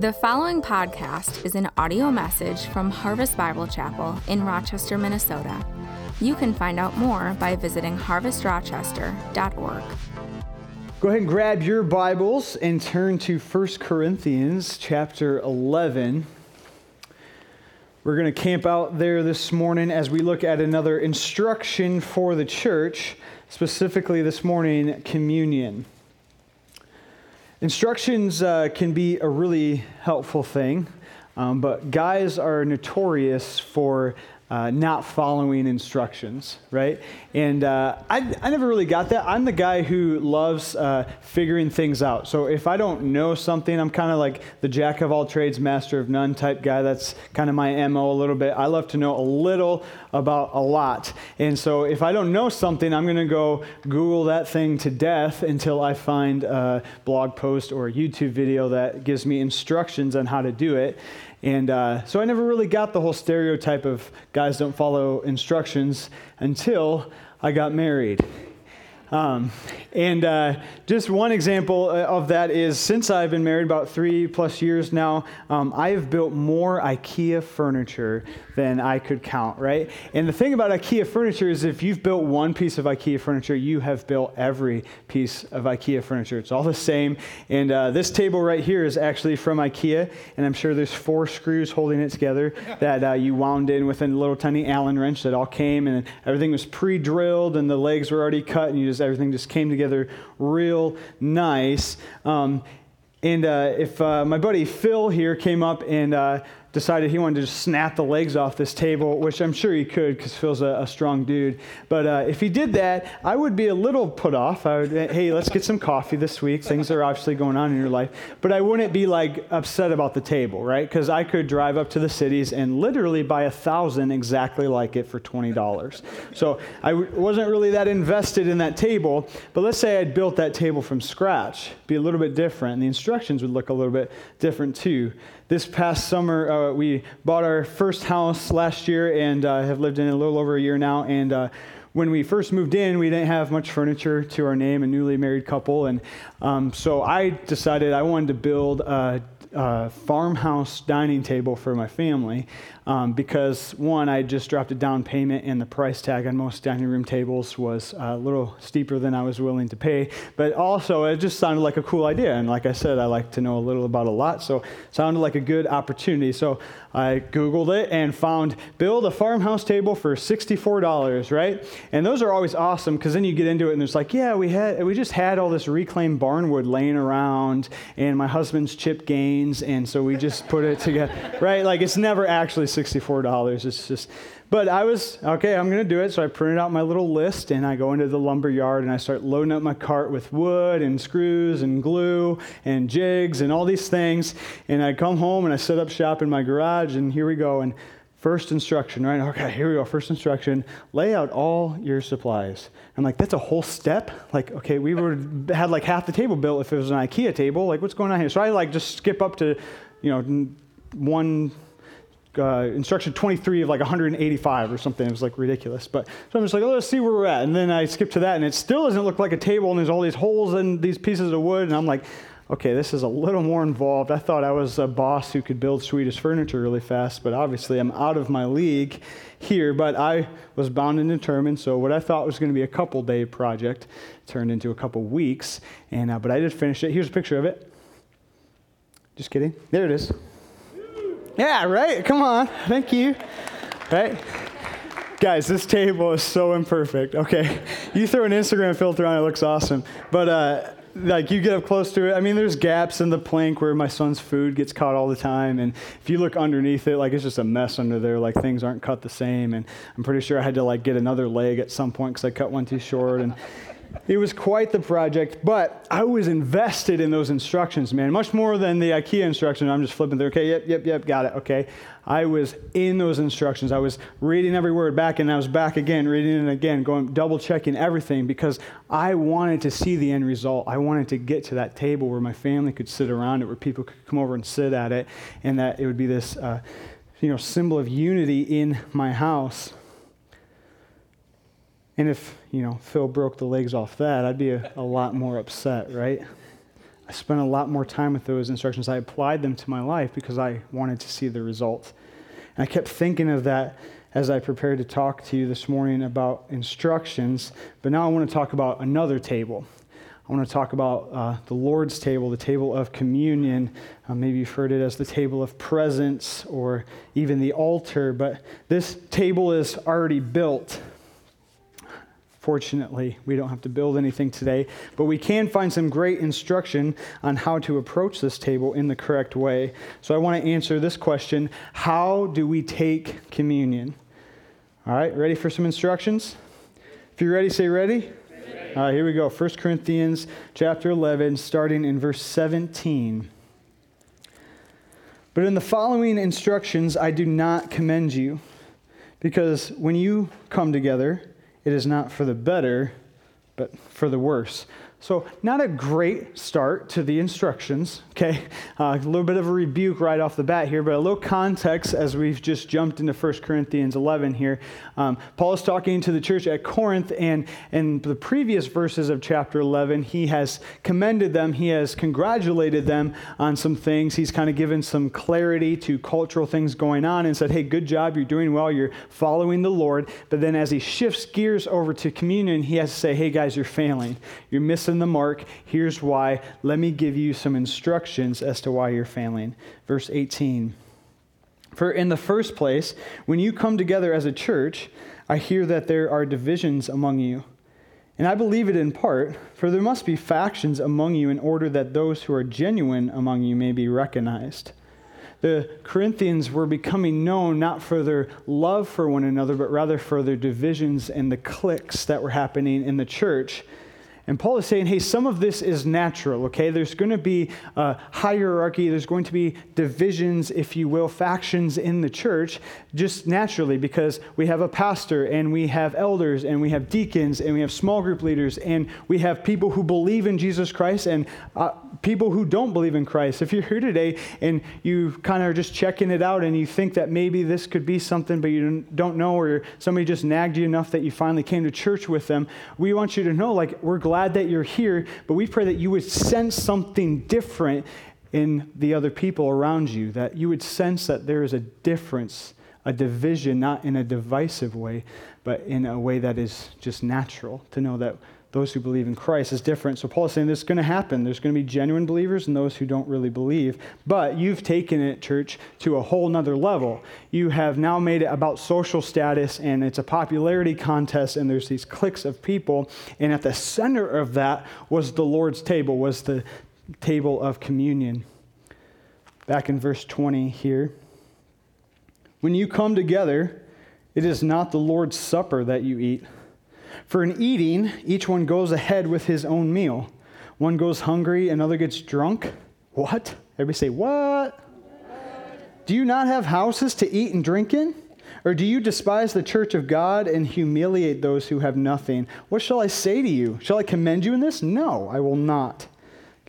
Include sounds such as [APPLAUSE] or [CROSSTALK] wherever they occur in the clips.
The following podcast is an audio message from Harvest Bible Chapel in Rochester, Minnesota. You can find out more by visiting harvestrochester.org. Go ahead and grab your Bibles and turn to 1 Corinthians chapter 11. We're going to camp out there this morning as we look at another instruction for the church, specifically this morning, communion. Instructions uh, can be a really helpful thing, um, but guys are notorious for uh, not following instructions, right? And uh, I, I never really got that. I'm the guy who loves uh, figuring things out. So if I don't know something, I'm kind of like the jack of all trades, master of none type guy. That's kind of my MO a little bit. I love to know a little about a lot. And so if I don't know something, I'm going to go Google that thing to death until I find a blog post or a YouTube video that gives me instructions on how to do it. And uh, so I never really got the whole stereotype of guys don't follow instructions until I got married. Um, and uh, just one example uh, of that is since I've been married about three plus years now, um, I have built more IKEA furniture than I could count, right? And the thing about IKEA furniture is if you've built one piece of IKEA furniture, you have built every piece of IKEA furniture. It's all the same. And uh, this table right here is actually from IKEA, and I'm sure there's four screws holding it together that uh, you wound in with a little tiny Allen wrench that all came, and everything was pre drilled, and the legs were already cut, and you just everything just came together real nice. Um, and uh, if uh, my buddy Phil here came up and uh, decided he wanted to just snap the legs off this table, which I'm sure he could because Phil's a, a, strong dude. But uh, if he did that, I would be a little put off. I would, hey, let's get some coffee this week. Things are obviously going on in your life. But I wouldn't be like upset about the table, right? Because I could drive up to the cities and literally buy a thousand exactly like it for $20. So I w- wasn't really that invested in that table. But let's say I'd built that table from scratch, be a little bit different. And the instructions would look a little bit different too this past summer, uh, we bought our first house last year and uh, have lived in it a little over a year now. And uh, when we first moved in, we didn't have much furniture to our name, a newly married couple. And um, so I decided I wanted to build a, a farmhouse dining table for my family um, because one, I just dropped a down payment and the price tag on most dining room tables was a little steeper than I was willing to pay. But also, it just sounded like a cool idea. And like I said, I like to know a little about a lot, so it sounded like a good opportunity. So I Googled it and found build a farmhouse table for $64, right? And those are always awesome because then you get into it and it's like, yeah, we had we just had all this reclaimed barnwood laying around and my husband's Chip Gaines, and so we just put it together, [LAUGHS] right? Like it's never actually $64. It's just, but I was, okay, I'm going to do it. So I printed out my little list and I go into the lumber yard and I start loading up my cart with wood and screws and glue and jigs and all these things. And I come home and I set up shop in my garage and here we go. And first instruction, right? Okay, here we go. First instruction lay out all your supplies. I'm like, that's a whole step? Like, okay, we would had like half the table built if it was an IKEA table. Like, what's going on here? So I like just skip up to, you know, one uh, instruction 23 of like 185 or something. It was like ridiculous. But so I'm just like, oh, let's see where we're at. And then I skip to that, and it still doesn't look like a table, and there's all these holes in these pieces of wood. And I'm like, okay, this is a little more involved. I thought I was a boss who could build Swedish furniture really fast, but obviously I'm out of my league here. But I was bound and determined. So what I thought was going to be a couple day project turned into a couple weeks. And uh, but I did finish it. Here's a picture of it. Just kidding. There it is. Yeah, right? Come on. Thank you. Right? Guys, this table is so imperfect. Okay. You throw an Instagram filter on it, looks awesome. But, uh, like you get up close to it. I mean, there's gaps in the plank where my son's food gets caught all the time, and if you look underneath it, like it's just a mess under there. Like things aren't cut the same, and I'm pretty sure I had to like get another leg at some point because I cut one too short. And it was quite the project, but I was invested in those instructions, man, much more than the IKEA instruction. I'm just flipping through. Okay, yep, yep, yep, got it. Okay. I was in those instructions. I was reading every word back, and I was back again, reading it again, going double checking everything because I wanted to see the end result. I wanted to get to that table where my family could sit around it, where people could come over and sit at it, and that it would be this, uh, you know, symbol of unity in my house. And if, you know, Phil broke the legs off that, I'd be a, a lot more upset, right? I spent a lot more time with those instructions. I applied them to my life because I wanted to see the results. And I kept thinking of that as I prepared to talk to you this morning about instructions. But now I want to talk about another table. I want to talk about uh, the Lord's table, the table of communion. Uh, maybe you've heard it as the table of presence or even the altar, but this table is already built. Fortunately, we don't have to build anything today, but we can find some great instruction on how to approach this table in the correct way. So I want to answer this question How do we take communion? All right, ready for some instructions? If you're ready, say ready. All right, here we go. 1 Corinthians chapter 11, starting in verse 17. But in the following instructions, I do not commend you, because when you come together, it is not for the better, but for the worse. So, not a great start to the instructions, okay? Uh, a little bit of a rebuke right off the bat here, but a little context as we've just jumped into 1 Corinthians 11 here. Um, Paul is talking to the church at Corinth, and in the previous verses of chapter 11, he has commended them, he has congratulated them on some things. He's kind of given some clarity to cultural things going on and said, hey, good job, you're doing well, you're following the Lord. But then as he shifts gears over to communion, he has to say, hey, guys, you're failing, you're missing missing the mark. Here's why. Let me give you some instructions as to why you're failing. Verse 18. For in the first place, when you come together as a church, I hear that there are divisions among you. And I believe it in part, for there must be factions among you in order that those who are genuine among you may be recognized. The Corinthians were becoming known not for their love for one another, but rather for their divisions and the cliques that were happening in the church. And Paul is saying, hey, some of this is natural, okay? There's going to be a hierarchy, there's going to be divisions, if you will, factions in the church, just naturally, because we have a pastor and we have elders and we have deacons and we have small group leaders and we have people who believe in Jesus Christ and uh, people who don't believe in Christ. If you're here today and you kind of are just checking it out and you think that maybe this could be something, but you don't know, or somebody just nagged you enough that you finally came to church with them, we want you to know, like, we're glad that you're here, but we pray that you would sense something different in the other people around you, that you would sense that there is a difference, a division, not in a divisive way, but in a way that is just natural, to know that those who believe in Christ is different. So Paul is saying this is going to happen. There's going to be genuine believers and those who don't really believe. But you've taken it, church, to a whole nother level. You have now made it about social status and it's a popularity contest and there's these cliques of people. And at the center of that was the Lord's table, was the table of communion. Back in verse 20 here. When you come together, it is not the Lord's supper that you eat for in eating, each one goes ahead with his own meal. One goes hungry, another gets drunk. What? Everybody say, What? Do you not have houses to eat and drink in? Or do you despise the church of God and humiliate those who have nothing? What shall I say to you? Shall I commend you in this? No, I will not.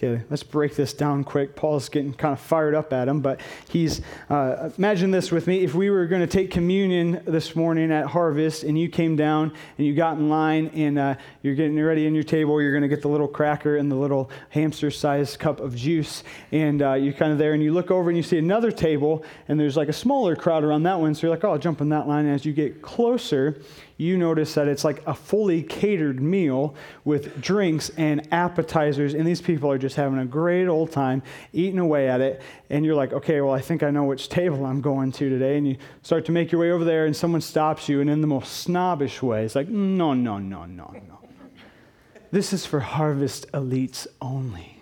Okay, let's break this down quick. Paul's getting kind of fired up at him, but he's, uh, imagine this with me. If we were going to take communion this morning at Harvest and you came down and you got in line and uh, you're getting ready in your table, you're going to get the little cracker and the little hamster sized cup of juice, and uh, you're kind of there and you look over and you see another table and there's like a smaller crowd around that one, so you're like, oh, I'll jump in that line. And as you get closer, you notice that it's like a fully catered meal with drinks and appetizers, and these people are just having a great old time eating away at it. And you're like, okay, well, I think I know which table I'm going to today. And you start to make your way over there, and someone stops you, and in the most snobbish way, it's like, no, no, no, no, no. This is for harvest elites only.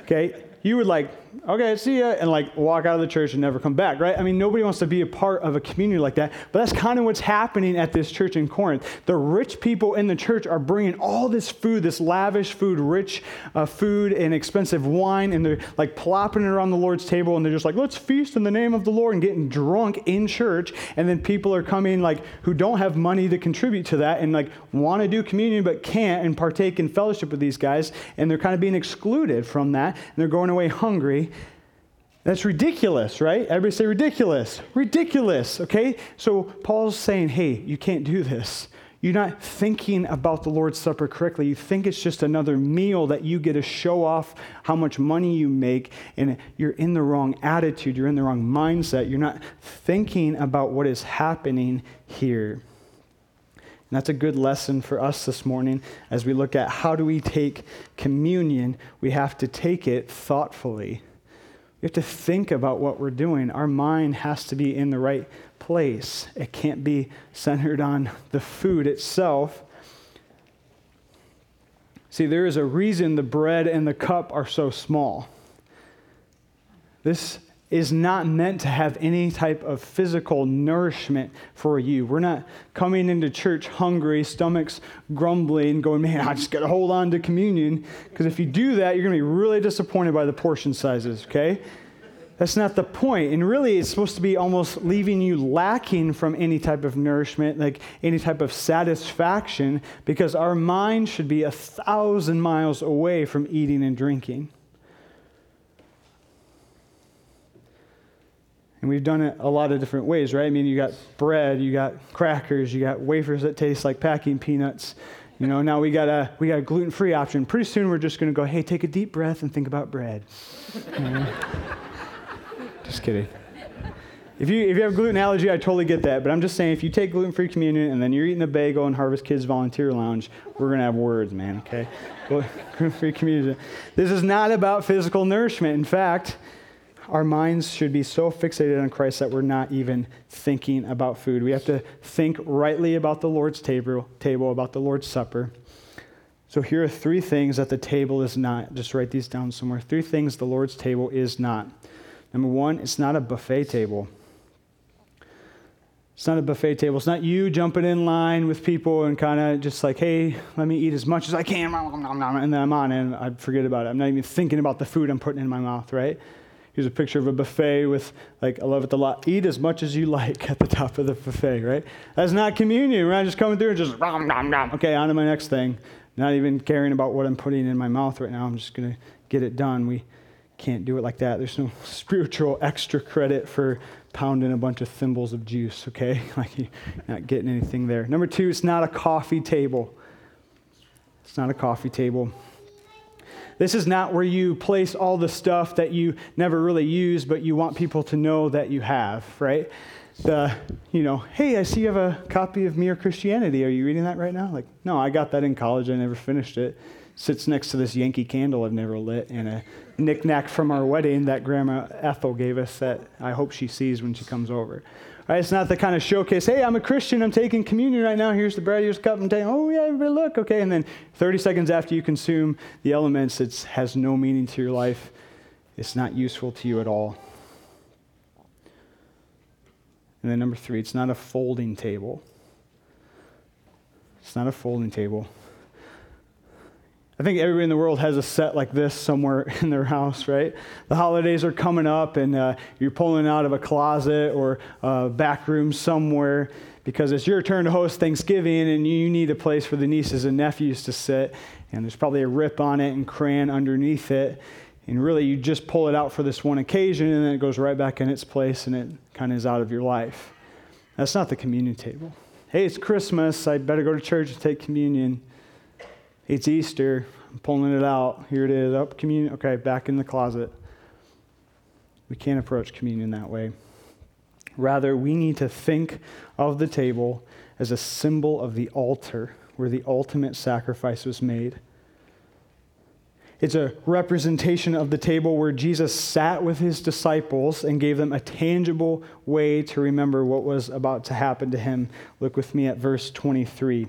Okay? You would like okay, see ya, and like walk out of the church and never come back, right? I mean, nobody wants to be a part of a community like that, but that's kind of what's happening at this church in Corinth. The rich people in the church are bringing all this food, this lavish food, rich uh, food, and expensive wine, and they're like plopping it around the Lord's table, and they're just like, let's feast in the name of the Lord, and getting drunk in church. And then people are coming, like, who don't have money to contribute to that, and like want to do communion but can't, and partake in fellowship with these guys, and they're kind of being excluded from that, and they're going away hungry that's ridiculous, right? Everybody say ridiculous. Ridiculous, okay? So Paul's saying, hey, you can't do this. you're not thinking about the Lord's Supper correctly. You think it's just another meal that you get to show off how much money you make, and you're in the wrong attitude. You're in the wrong mindset. You're not thinking about what is happening here. And that's a good lesson for us this morning as we look at how do we take communion. We have to take it thoughtfully. We have to think about what we're doing. Our mind has to be in the right place. It can't be centered on the food itself. See, there is a reason the bread and the cup are so small. This is not meant to have any type of physical nourishment for you. We're not coming into church hungry, stomachs grumbling, going, man, I just got to hold on to communion. Because if you do that, you're going to be really disappointed by the portion sizes, okay? That's not the point. And really, it's supposed to be almost leaving you lacking from any type of nourishment, like any type of satisfaction, because our mind should be a thousand miles away from eating and drinking. And we've done it a lot of different ways, right? I mean, you got bread, you got crackers, you got wafers that taste like packing peanuts. You know, now we got a we got a gluten-free option. Pretty soon we're just going to go, "Hey, take a deep breath and think about bread." [LAUGHS] Just kidding. If you, if you have gluten allergy, I totally get that. But I'm just saying, if you take gluten free communion and then you're eating a bagel in Harvest Kids Volunteer Lounge, we're going to have words, man, okay? [LAUGHS] gluten free communion. This is not about physical nourishment. In fact, our minds should be so fixated on Christ that we're not even thinking about food. We have to think rightly about the Lord's table, table about the Lord's Supper. So here are three things that the table is not. Just write these down somewhere. Three things the Lord's table is not. Number one, it's not a buffet table. It's not a buffet table. It's not you jumping in line with people and kind of just like, hey, let me eat as much as I can, and then I'm on and I forget about it. I'm not even thinking about the food I'm putting in my mouth, right? Here's a picture of a buffet with, like, I love it a lot. Eat as much as you like at the top of the buffet, right? That's not communion. We're not just coming through and just, okay, on to my next thing. Not even caring about what I'm putting in my mouth right now. I'm just going to get it done. We can't do it like that. There's no [LAUGHS] spiritual extra credit for pounding a bunch of thimbles of juice, okay? [LAUGHS] Like you're not getting anything there. Number two, it's not a coffee table. It's not a coffee table. This is not where you place all the stuff that you never really use, but you want people to know that you have, right? The, you know, hey, I see you have a copy of Mere Christianity. Are you reading that right now? Like, no, I got that in college. I never finished it. Sits next to this Yankee candle I've never lit and a knickknack from our wedding that Grandma Ethel gave us that I hope she sees when she comes over. Right? It's not the kind of showcase, hey, I'm a Christian, I'm taking communion right now, here's the bread, here's the cup, I'm taking, oh, yeah, everybody look, okay. And then 30 seconds after you consume the elements, it has no meaning to your life. It's not useful to you at all. And then number three, it's not a folding table. It's not a folding table. I think everybody in the world has a set like this somewhere [LAUGHS] in their house, right? The holidays are coming up, and uh, you're pulling out of a closet or a back room somewhere because it's your turn to host Thanksgiving, and you need a place for the nieces and nephews to sit. And there's probably a rip on it and crayon underneath it. And really, you just pull it out for this one occasion, and then it goes right back in its place, and it kind of is out of your life. That's not the communion table. Hey, it's Christmas. I better go to church and take communion. It's Easter. I'm pulling it out. Here it is. Up communion. Okay, back in the closet. We can't approach communion that way. Rather, we need to think of the table as a symbol of the altar where the ultimate sacrifice was made. It's a representation of the table where Jesus sat with his disciples and gave them a tangible way to remember what was about to happen to him. Look with me at verse 23.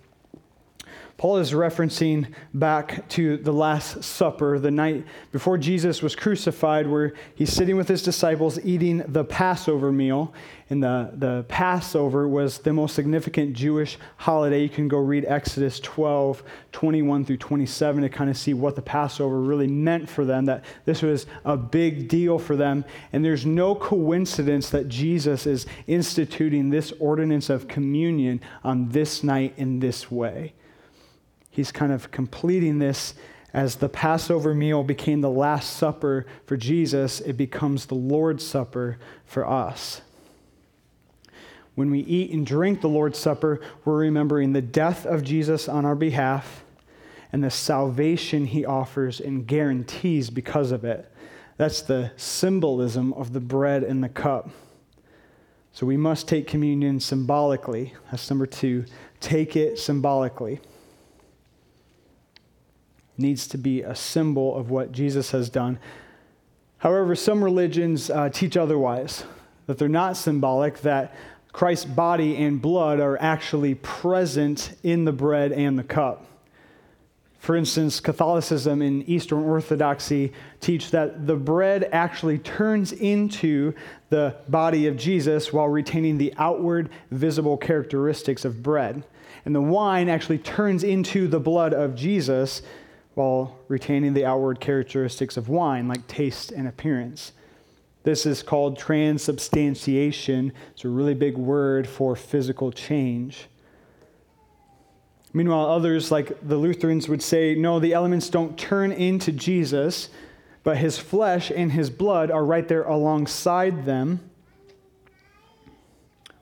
Paul is referencing back to the Last Supper, the night before Jesus was crucified, where he's sitting with his disciples eating the Passover meal. And the, the Passover was the most significant Jewish holiday. You can go read Exodus 12, 21 through 27 to kind of see what the Passover really meant for them, that this was a big deal for them. And there's no coincidence that Jesus is instituting this ordinance of communion on this night in this way he's kind of completing this as the Passover meal became the Last Supper for Jesus, it becomes the Lord's Supper for us. When we eat and drink the Lord's Supper, we're remembering the death of Jesus on our behalf and the salvation he offers and guarantees because of it. That's the symbolism of the bread and the cup. So we must take communion symbolically. That's number two. Take it symbolically needs to be a symbol of what Jesus has done. However, some religions uh, teach otherwise, that they're not symbolic, that Christ's body and blood are actually present in the bread and the cup. For instance, Catholicism and Eastern Orthodoxy teach that the bread actually turns into the body of Jesus while retaining the outward visible characteristics of bread. And the wine actually turns into the blood of Jesus while retaining the outward characteristics of wine, like taste and appearance. This is called transubstantiation. It's a really big word for physical change. Meanwhile, others, like the Lutherans, would say no, the elements don't turn into Jesus, but his flesh and his blood are right there alongside them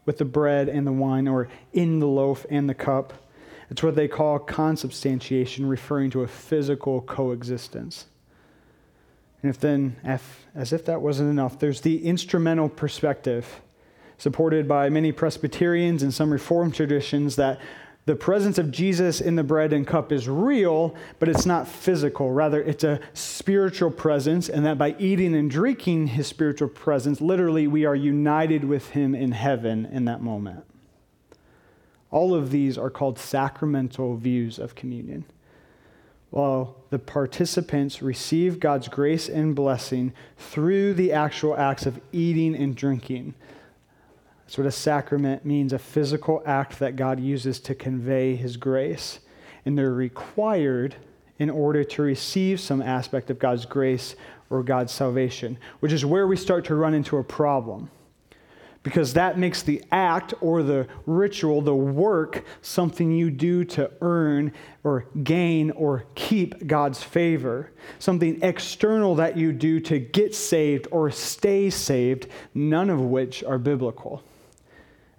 with the bread and the wine, or in the loaf and the cup. It's what they call consubstantiation, referring to a physical coexistence. And if then, if, as if that wasn't enough, there's the instrumental perspective, supported by many Presbyterians and some Reformed traditions, that the presence of Jesus in the bread and cup is real, but it's not physical. Rather, it's a spiritual presence, and that by eating and drinking his spiritual presence, literally, we are united with him in heaven in that moment. All of these are called sacramental views of communion. While the participants receive God's grace and blessing through the actual acts of eating and drinking. That's what a sacrament means a physical act that God uses to convey his grace. And they're required in order to receive some aspect of God's grace or God's salvation, which is where we start to run into a problem because that makes the act or the ritual, the work, something you do to earn or gain or keep God's favor, something external that you do to get saved or stay saved, none of which are biblical.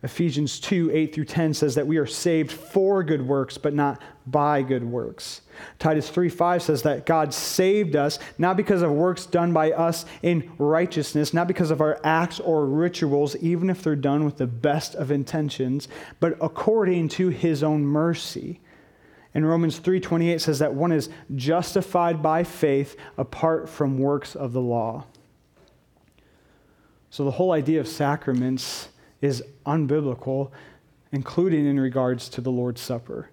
Ephesians 2 8 through 10 says that we are saved for good works, but not by good works. Titus 3 5 says that God saved us not because of works done by us in righteousness, not because of our acts or rituals, even if they're done with the best of intentions, but according to his own mercy. And Romans 3:28 says that one is justified by faith apart from works of the law. So the whole idea of sacraments is unbiblical, including in regards to the Lord's Supper.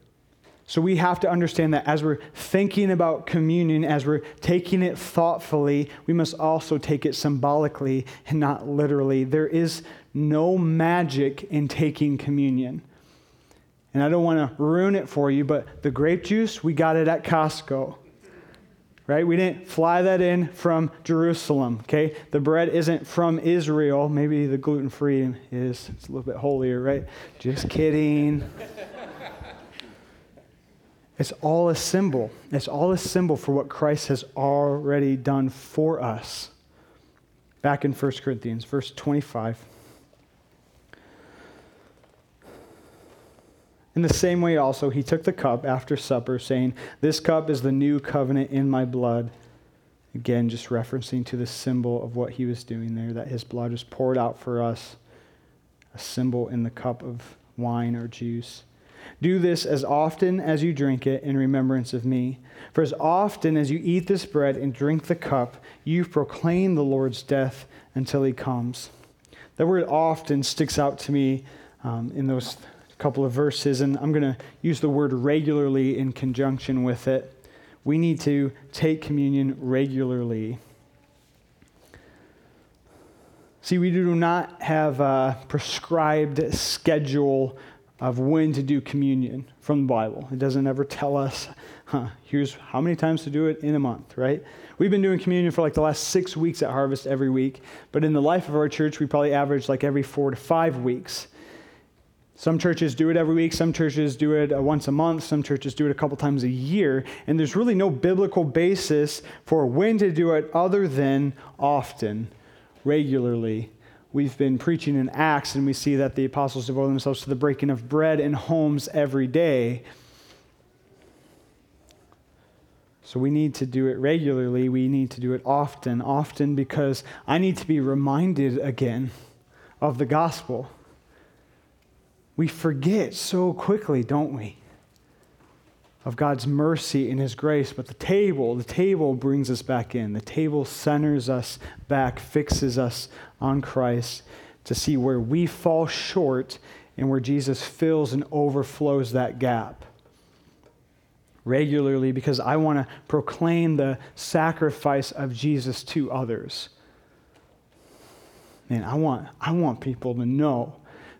So we have to understand that as we're thinking about communion, as we're taking it thoughtfully, we must also take it symbolically and not literally. There is no magic in taking communion. And I don't want to ruin it for you, but the grape juice, we got it at Costco right? We didn't fly that in from Jerusalem, okay? The bread isn't from Israel. Maybe the gluten free is. It's a little bit holier, right? Just kidding. it's all a symbol. It's all a symbol for what Christ has already done for us. Back in 1 Corinthians, verse 25. In the same way, also, he took the cup after supper, saying, This cup is the new covenant in my blood. Again, just referencing to the symbol of what he was doing there, that his blood was poured out for us, a symbol in the cup of wine or juice. Do this as often as you drink it in remembrance of me. For as often as you eat this bread and drink the cup, you proclaim the Lord's death until he comes. That word often sticks out to me um, in those couple of verses, and I'm going to use the word regularly in conjunction with it. We need to take communion regularly. See, we do not have a prescribed schedule of when to do communion from the Bible. It doesn't ever tell us, huh, here's how many times to do it in a month, right? We've been doing communion for like the last six weeks at Harvest every week, but in the life of our church, we probably average like every four to five weeks. Some churches do it every week, some churches do it uh, once a month, some churches do it a couple times a year, and there's really no biblical basis for when to do it other than often, regularly. We've been preaching in Acts, and we see that the apostles devote themselves to the breaking of bread in homes every day. So we need to do it regularly. We need to do it often, often because I need to be reminded again of the gospel. We forget so quickly, don't we? Of God's mercy and His grace. But the table, the table brings us back in. The table centers us back, fixes us on Christ to see where we fall short and where Jesus fills and overflows that gap regularly because I want to proclaim the sacrifice of Jesus to others. Man, I want, I want people to know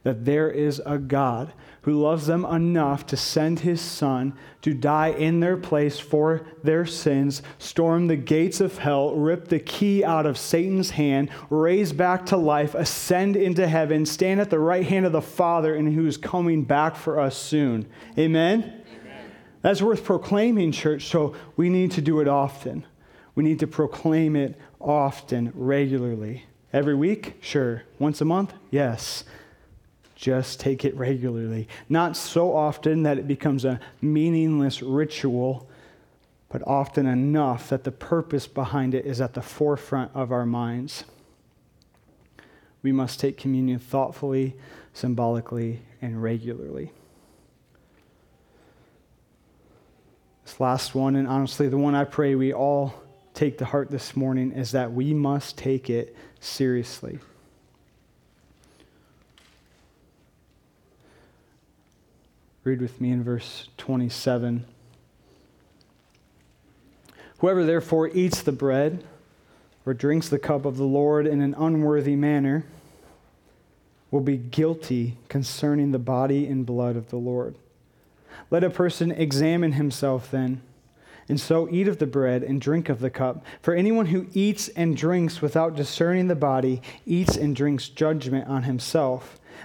that there is a God who loves them enough to send his son to die in their place for their sins, storm the gates of hell, rip the key out of Satan's hand, raise back to life, ascend into heaven, stand at the right hand of the Father, and who is coming back for us soon. Amen? That's worth proclaiming, church, so we need to do it often. We need to proclaim it often, regularly. Every week? Sure. Once a month? Yes. Just take it regularly. Not so often that it becomes a meaningless ritual, but often enough that the purpose behind it is at the forefront of our minds. We must take communion thoughtfully, symbolically, and regularly. This last one, and honestly, the one I pray we all take to heart this morning, is that we must take it seriously. Read with me in verse 27. Whoever therefore eats the bread or drinks the cup of the Lord in an unworthy manner will be guilty concerning the body and blood of the Lord. Let a person examine himself then, and so eat of the bread and drink of the cup. For anyone who eats and drinks without discerning the body eats and drinks judgment on himself.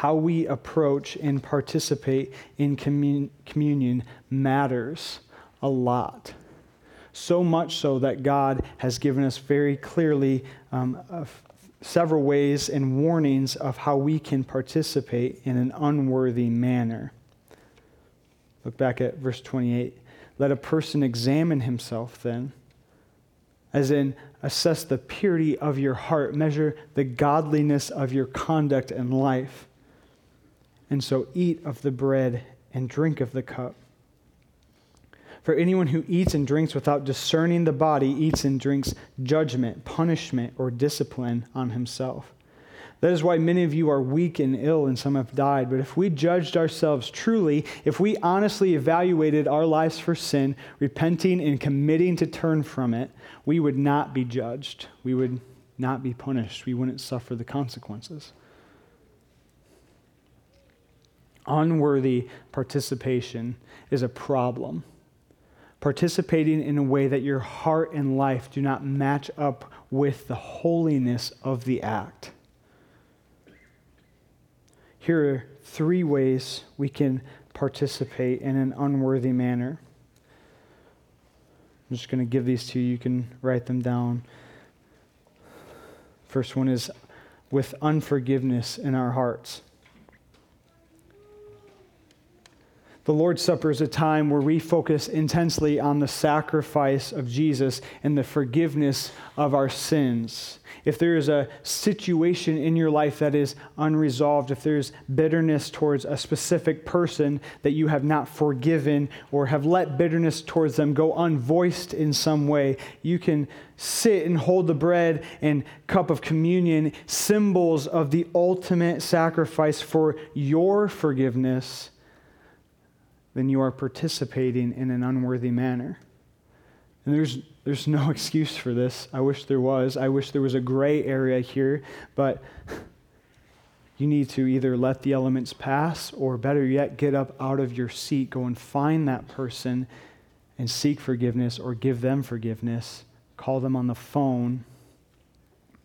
How we approach and participate in commun- communion matters a lot. So much so that God has given us very clearly um, several ways and warnings of how we can participate in an unworthy manner. Look back at verse 28. Let a person examine himself then as in assess the purity of your heart, measure the godliness of your conduct and life. And so eat of the bread and drink of the cup. For anyone who eats and drinks without discerning the body eats and drinks judgment, punishment, or discipline on himself. That is why many of you are weak and ill, and some have died. But if we judged ourselves truly, if we honestly evaluated our lives for sin, repenting and committing to turn from it, we would not be judged. We would not be punished. We wouldn't suffer the consequences. Unworthy participation is a problem. Participating in a way that your heart and life do not match up with the holiness of the act. Here are three ways we can participate in an unworthy manner. I'm just going to give these to you. You can write them down. First one is with unforgiveness in our hearts. The Lord's Supper is a time where we focus intensely on the sacrifice of Jesus and the forgiveness of our sins. If there is a situation in your life that is unresolved, if there's bitterness towards a specific person that you have not forgiven or have let bitterness towards them go unvoiced in some way, you can sit and hold the bread and cup of communion, symbols of the ultimate sacrifice for your forgiveness then you are participating in an unworthy manner. And there's, there's no [LAUGHS] excuse for this. I wish there was. I wish there was a gray area here, but [LAUGHS] you need to either let the elements pass or, better yet, get up out of your seat, go and find that person and seek forgiveness or give them forgiveness. Call them on the phone.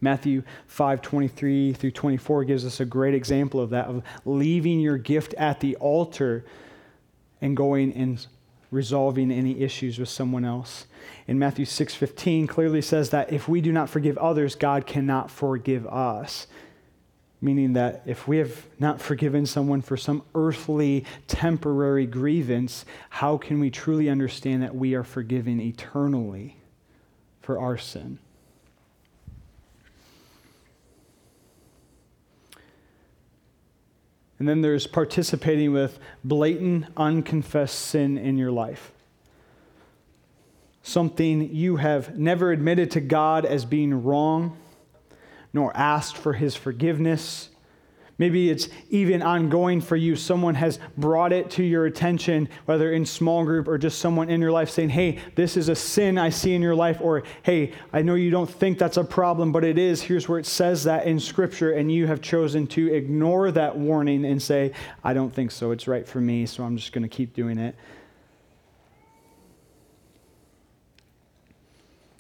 Matthew 5 23 through 24 gives us a great example of that, of leaving your gift at the altar and going and resolving any issues with someone else. In Matthew 6:15 clearly says that if we do not forgive others, God cannot forgive us. Meaning that if we have not forgiven someone for some earthly, temporary grievance, how can we truly understand that we are forgiven eternally for our sin? And then there's participating with blatant, unconfessed sin in your life. Something you have never admitted to God as being wrong, nor asked for his forgiveness, Maybe it's even ongoing for you. Someone has brought it to your attention, whether in small group or just someone in your life saying, Hey, this is a sin I see in your life, or Hey, I know you don't think that's a problem, but it is. Here's where it says that in Scripture, and you have chosen to ignore that warning and say, I don't think so. It's right for me, so I'm just going to keep doing it.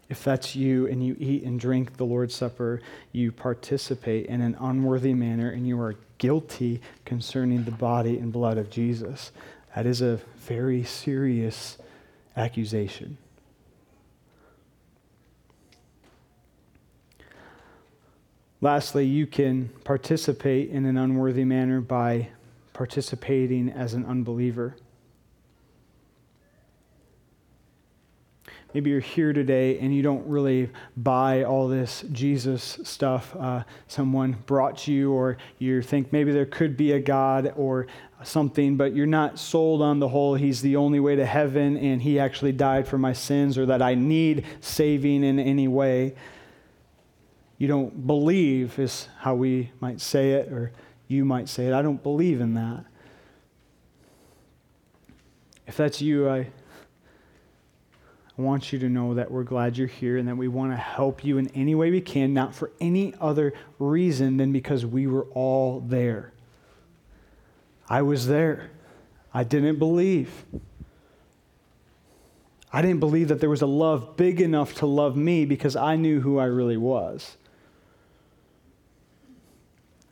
If that's you and you eat and drink the Lord's Supper, you participate in an unworthy manner and you are guilty concerning the body and blood of Jesus. That is a very serious accusation. Lastly, you can participate in an unworthy manner by participating as an unbeliever. Maybe you're here today and you don't really buy all this Jesus stuff. Uh, someone brought you, or you think maybe there could be a God or something, but you're not sold on the whole, He's the only way to heaven and He actually died for my sins, or that I need saving in any way. You don't believe, is how we might say it, or you might say it. I don't believe in that. If that's you, I I want you to know that we're glad you're here and that we want to help you in any way we can, not for any other reason than because we were all there. I was there. I didn't believe. I didn't believe that there was a love big enough to love me because I knew who I really was.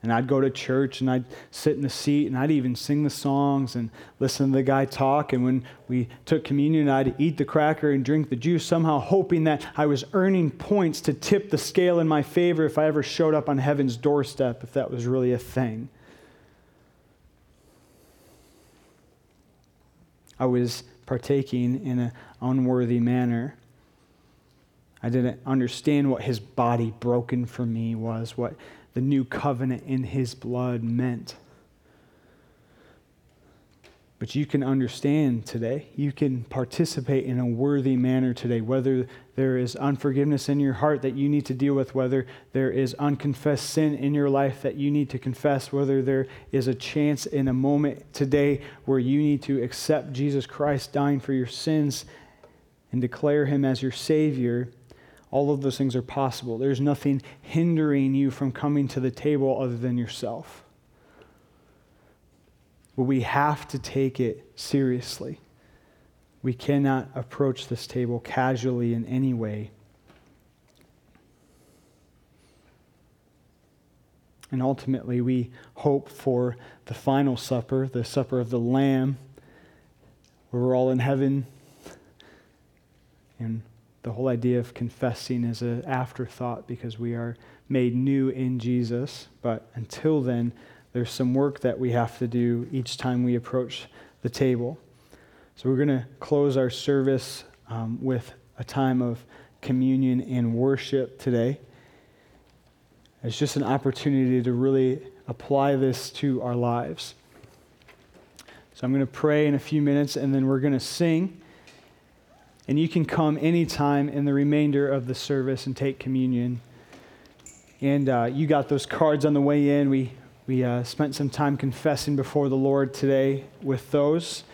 And I'd go to church and I'd sit in the seat and I'd even sing the songs and listen to the guy talk. And when we took communion, I'd eat the cracker and drink the juice, somehow hoping that I was earning points to tip the scale in my favor if I ever showed up on heaven's doorstep, if that was really a thing. I was partaking in an unworthy manner. I didn't understand what his body broken for me was, what the new covenant in his blood meant. But you can understand today. You can participate in a worthy manner today, whether there is unforgiveness in your heart that you need to deal with, whether there is unconfessed sin in your life that you need to confess, whether there is a chance in a moment today where you need to accept Jesus Christ dying for your sins and declare him as your Savior all of those things are possible. There's nothing hindering you from coming to the table other than yourself. But we have to take it seriously. We cannot approach this table casually in any way. And ultimately, we hope for the final supper, the supper of the Lamb, where we're all in heaven and the whole idea of confessing is an afterthought because we are made new in Jesus. But until then, there's some work that we have to do each time we approach the table. So we're going to close our service um, with a time of communion and worship today. It's just an opportunity to really apply this to our lives. So I'm going to pray in a few minutes and then we're going to sing. And you can come anytime in the remainder of the service and take communion. And uh, you got those cards on the way in. We, we uh, spent some time confessing before the Lord today with those.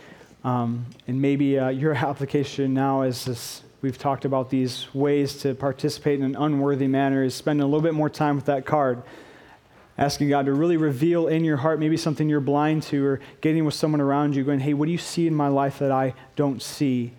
Um, and maybe uh, your [LAUGHS] application now is this we've talked about these ways to participate in an unworthy manner is spending a little bit more time with that card asking god to really reveal in your heart maybe something you're blind to or getting with someone around you going hey what do you see in my life that i don't see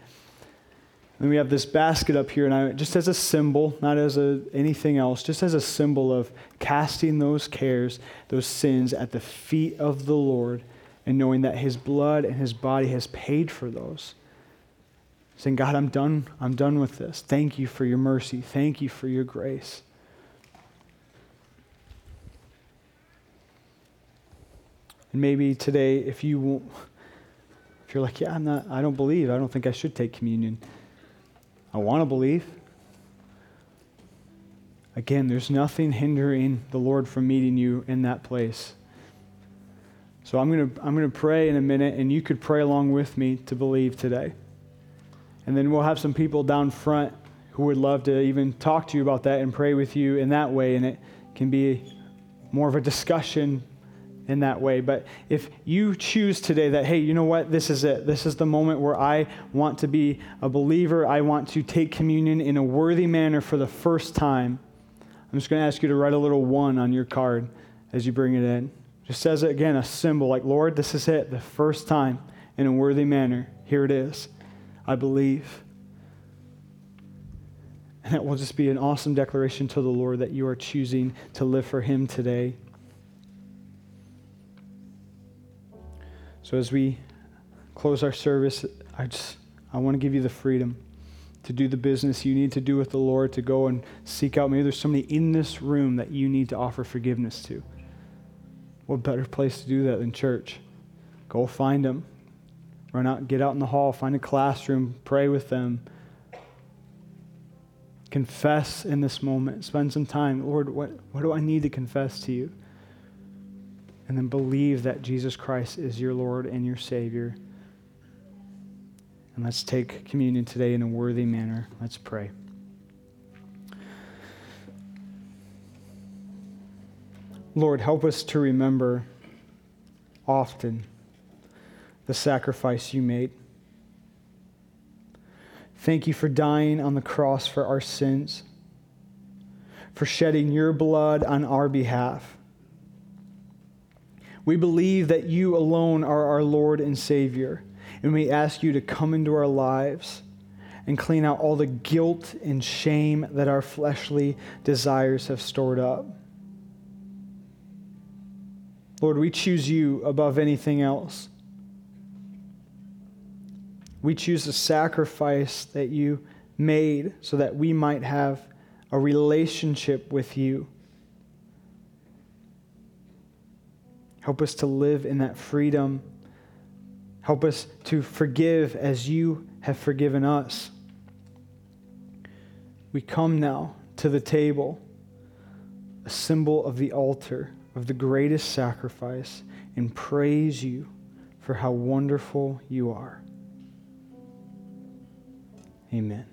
and we have this basket up here, and I, just as a symbol, not as a, anything else, just as a symbol of casting those cares, those sins at the feet of the Lord, and knowing that His blood and His body has paid for those. Saying, God, I'm done. I'm done with this. Thank you for your mercy. Thank you for your grace. And maybe today, if you if you're like, yeah, I'm not, I don't believe, I don't think I should take communion. I want to believe. Again, there's nothing hindering the Lord from meeting you in that place. So I'm going to I'm going to pray in a minute, and you could pray along with me to believe today. And then we'll have some people down front who would love to even talk to you about that and pray with you in that way. And it can be more of a discussion in that way. But if you choose today that, hey, you know what, this is it. This is the moment where I want to be a believer. I want to take communion in a worthy manner for the first time. I'm just going to ask you to write a little one on your card as you bring it in. Just says it again, a symbol like, Lord, this is it, the first time in a worthy manner. Here it is. I believe. And that will just be an awesome declaration to the Lord that you are choosing to live for Him today. So as we close our service, I just I want to give you the freedom to do the business you need to do with the Lord, to go and seek out. Maybe there's somebody in this room that you need to offer forgiveness to. What better place to do that than church? Go find them. Run out, get out in the hall, find a classroom, pray with them. Confess in this moment. Spend some time. Lord, what, what do I need to confess to you? And then believe that Jesus Christ is your Lord and your Savior. And let's take communion today in a worthy manner. Let's pray. Lord, help us to remember often the sacrifice you made. Thank you for dying on the cross for our sins, for shedding your blood on our behalf we believe that you alone are our Lord and Savior, and we ask you to come into our lives and clean out all the guilt and shame that our fleshly desires have stored up. Lord, we choose you above anything else. We choose the sacrifice that you made so that we might have a relationship with you. Help us to live in that freedom. Help us to forgive as you have forgiven us. We come now to the table, a symbol of the altar of the greatest sacrifice, and praise you for how wonderful you are. Amen.